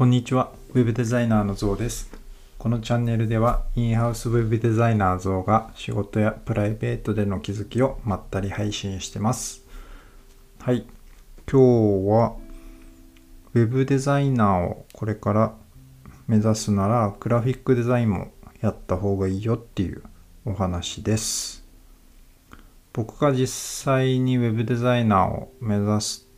こんにちは。ウェブデザイナーのゾウです。このチャンネルでは、インハウスウェブデザイナーゾウが仕事やプライベートでの気づきをまったり配信してます。はい。今日は、ウェブデザイナーをこれから目指すなら、グラフィックデザインもやった方がいいよっていうお話です。僕が実際にウェブデザイナーを目指す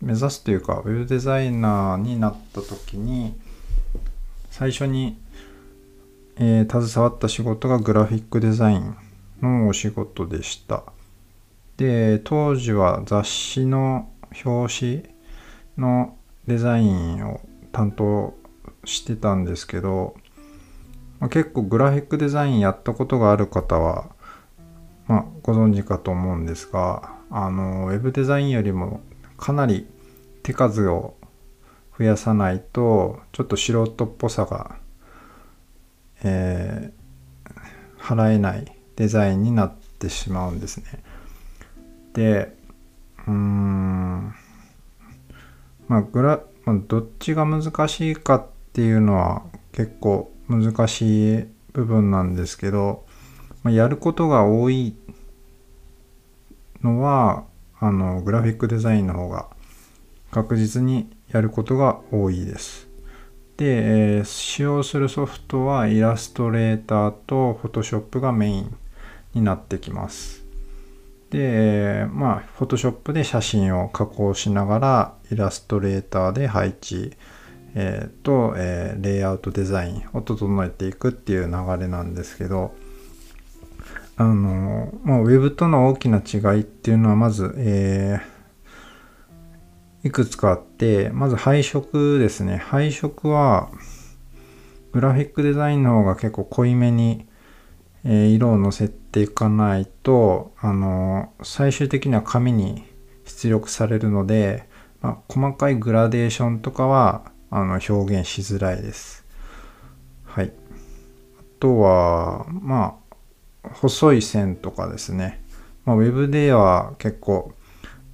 目指すというかウェブデザイナーになった時に最初に、えー携わった仕事がグラフィックデザインのお仕事でした。で当時は雑誌の表紙のデザインを担当してたんですけど、まあ結構グラフィックデザインやったことがある方は、まあ、ご存知かと思うんですがあのウェブデザインよりもかなり手数を増やさないとちょっと素人っぽさが、えー払えないデザインになってしまうんですね。でうーんまあグラ、ま、どっちが難しいかっていうのは結構難しい部分なんですけど、まあ、やることが多いのはあのグラフィックデザインの方が確実にやることが多いです。で、えー使用するソフトはイラストレーターとフォトショップがメインになってきます。で、えーまあ、フォトショップで写真を加工しながらイラストレーターで配置、えーと、えーレイアウトデザインを整えていくっていう流れなんですけど、あの、まあ、ウェブとの大きな違いっていうのはまず、えーいくつかあって、まず配色ですね。配色は、グラフィックデザインの方が結構濃いめに、えー色をのせていかないと、あの、最終的には紙に出力されるので、まあ、細かいグラデーションとかは、あの、表現しづらいです。はい。あとは、まあ、細い線とかですね。まあ、ウェブでは結構、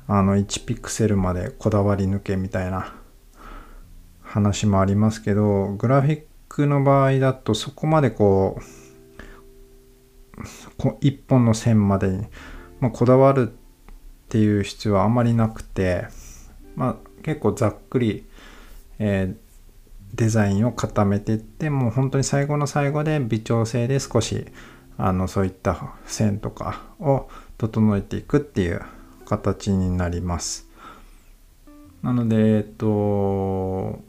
あの1ピクセルまでこだわり抜けみたいな話もありますけどグラフィックの場合だとそこまでこうこ一本の線までに、まあ、こだわるっていう必要はあまりなくて、まあ、結構ざっくり、えーデザインを固めていってもう本当に最後の最後で微調整で少しあのそういった線とかを整えていくっていう形になります。なので、えっと、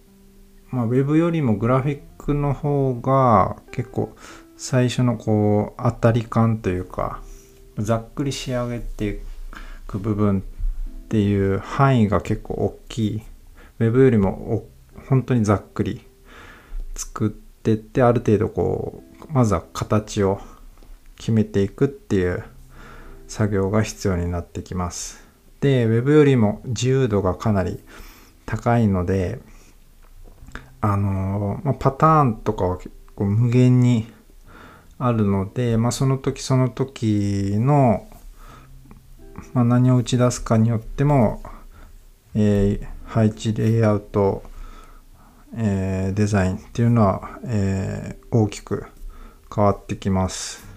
まあ、ウェブよりもグラフィックの方が結構最初のこう当たり感というかざっくり仕上げていく部分っていう範囲が結構大きい。ウェブよりも本当にざっくり作ってってある程度こうまずは形を決めていくっていう作業が必要になってきます。で、Web よりも自由度がかなり高いので、あのまあ、パターンとかは結構無限にあるので、まあ、その時その時の、まあ、何を打ち出すかによっても、えー配置、レイアウト、えーデザインっていうのは、えー大きく変わってきます。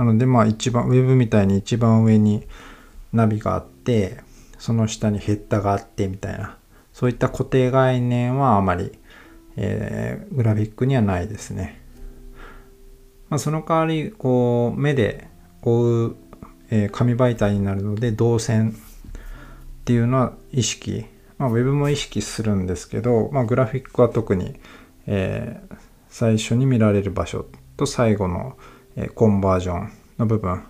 なのでまあ一番ウェブみたいに一番上にナビがあってその下にヘッダがあってみたいなそういった固定概念はあまり、えーグラフィックにはないですね。まあ、その代わりこう目で追う、えー紙媒体になるので動線っていうのは意識、まあ、ウェブも意識するんですけど、まあ、グラフィックは特に、えー最初に見られる場所と最後の、コンバージョンの部分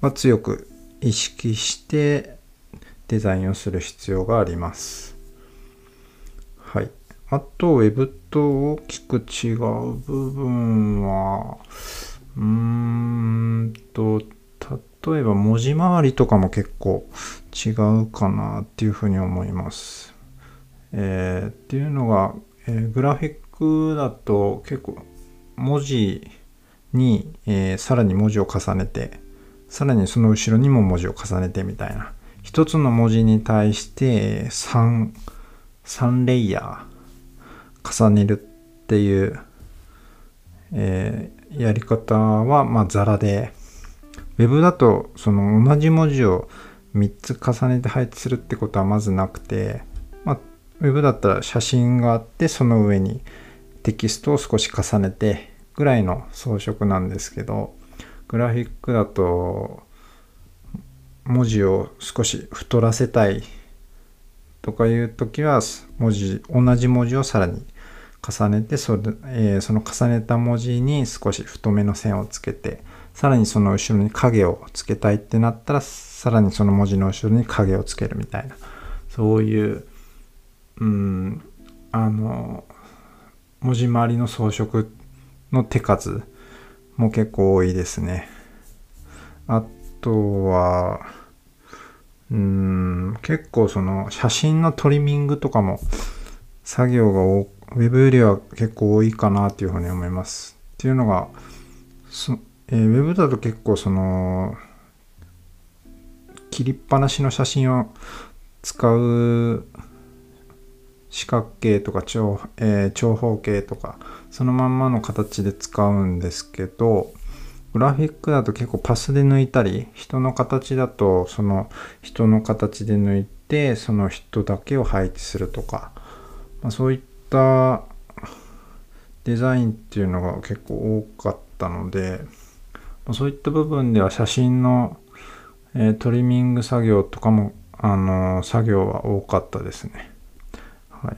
は強く意識してデザインをする必要があります。はい。あと、ウェブと大きく違う部分は、うーんと、例えば文字回りとかも結構違うかなっていうふうに思います。えーっていうのが、えーグラフィックだと結構文字に、えーさらに文字を重ねてさらにその後ろにも文字を重ねてみたいな。一つの文字に対して3 3レイヤー重ねるっていう、えーやり方は、まあ、ザラで、ウェブだと、その同じ文字を3つ重ねて配置するってことはまずなくて、まあ、ウェブだったら写真があって、その上にテキストを少し重ねてぐらいの装飾なんですけど、グラフィックだと、文字を少し太らせたいとかいう時は文字同じ文字をさらに重ねてそれ、えーその重ねた文字に少し太めの線をつけてさらにその後ろに影をつけたいってなったらさらにその文字の後ろに影をつけるみたいなそういううんあの文字回りの装飾の手数も結構多いですね。あとは、うーん、結構その写真のトリミングとかも作業が多ウェブよりは結構多いかなっていうふうに思います。っていうのが、そえーウェブだと結構その、切りっぱなしの写真を使う四角形とか長,、えー長方形とかそのまんまの形で使うんですけどグラフィックだと結構パスで抜いたり人の形だとその人の形で抜いてその人だけを配置するとか、まあ、そういったデザインっていうのが結構多かったので、まあそういった部分では写真の、えートリミング作業とかも、あのー作業は多かったですね。はい。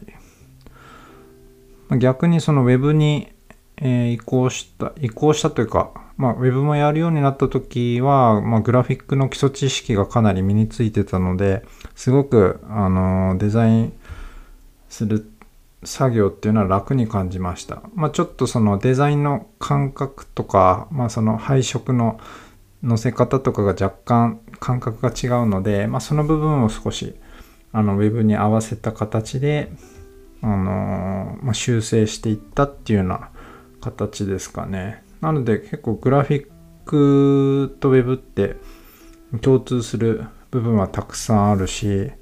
逆にその Web に、え移行した、移行したというか、まあ Web もやるようになった時は、まあグラフィックの基礎知識がかなり身についてたので、すごく、あのデザインする作業っていうのは楽に感じました。まあちょっとそのデザインの感覚とか、まあその配色の乗せ方とかが若干感覚が違うので、まあその部分を少しあのウェブに合わせた形で、あのーまあ、修正していったっていうような形ですかね。なので結構グラフィックとウェブって共通する部分はたくさんあるし、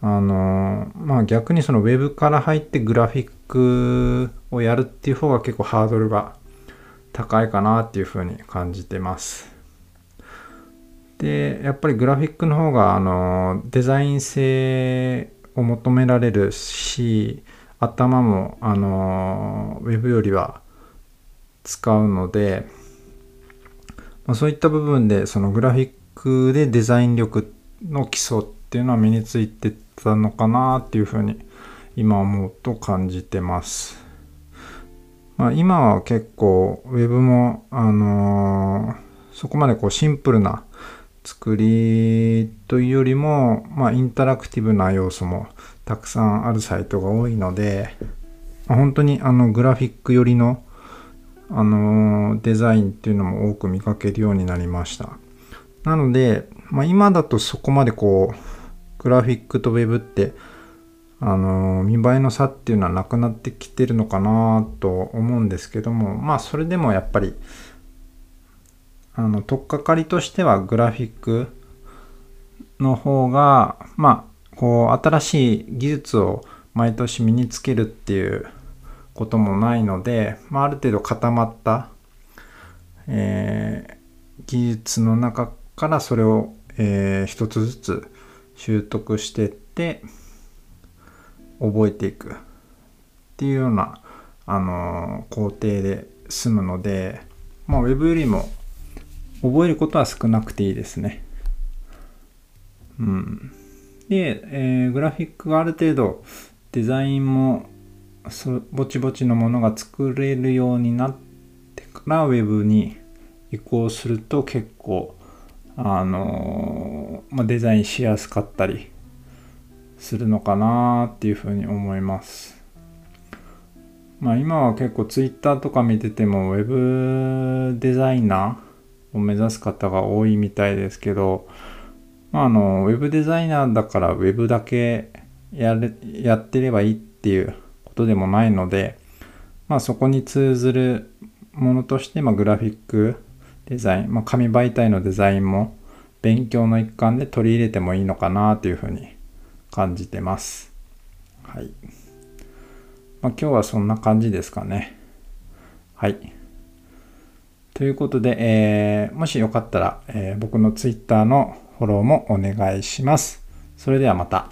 あのまあ逆にそのウェブから入ってグラフィックをやるっていう方が結構ハードルが高いかなっていうふうに感じてます。で、やっぱりグラフィックの方があのデザイン性を求められるし、頭もあのウェブよりは使うので、まあ、そういった部分でそのグラフィックでデザイン力の基礎っていうのは身についてたのかなっていうふうに今思うと感じてます。まあ、今は結構ウェブもあのーそこまでこうシンプルな作りというよりも、まあ、インタラクティブな要素もたくさんあるサイトが多いので、まあ本当にあのグラフィック寄りのあのデザインっていうのも多く見かけるようになりました。なので、まあ、今だとそこまでこうグラフィックとウェブってあの見栄えの差っていうのはなくなってきてるのかなと思うんですけどもまあそれでもやっぱりあの取っかかりとしてはグラフィックの方がまあこう新しい技術を毎年身につけるっていうこともないので、まあ、ある程度固まった、えー技術の中からそれを、えー一つずつ習得していって覚えていくっていうような、あのー工程で済むので、まあ、ウェブよりも覚えることは少なくていいですね。うん。で、えーグラフィックがある程度デザインもぼちぼちのものが作れるようになってからウェブに移行すると結構あのーまあ、デザインしやすかったりするのかなっていうふうに思います。まあ今は結構 Twitter とか見てても Web デザイナーを目指す方が多いみたいですけど、まあ、あの Web デザイナーだから Web だけやれやってればいいっていうことでもないので、まあ、そこに通ずるものとして、まあ、グラフィックデザイン、まあ、紙媒体のデザインも勉強の一環で取り入れてもいいのかなというふうに感じてます。はい。まあ、今日はそんな感じですかね。はい。ということで、えー、もしよかったら、えー、僕の Twitter のフォローもお願いします。それではまた。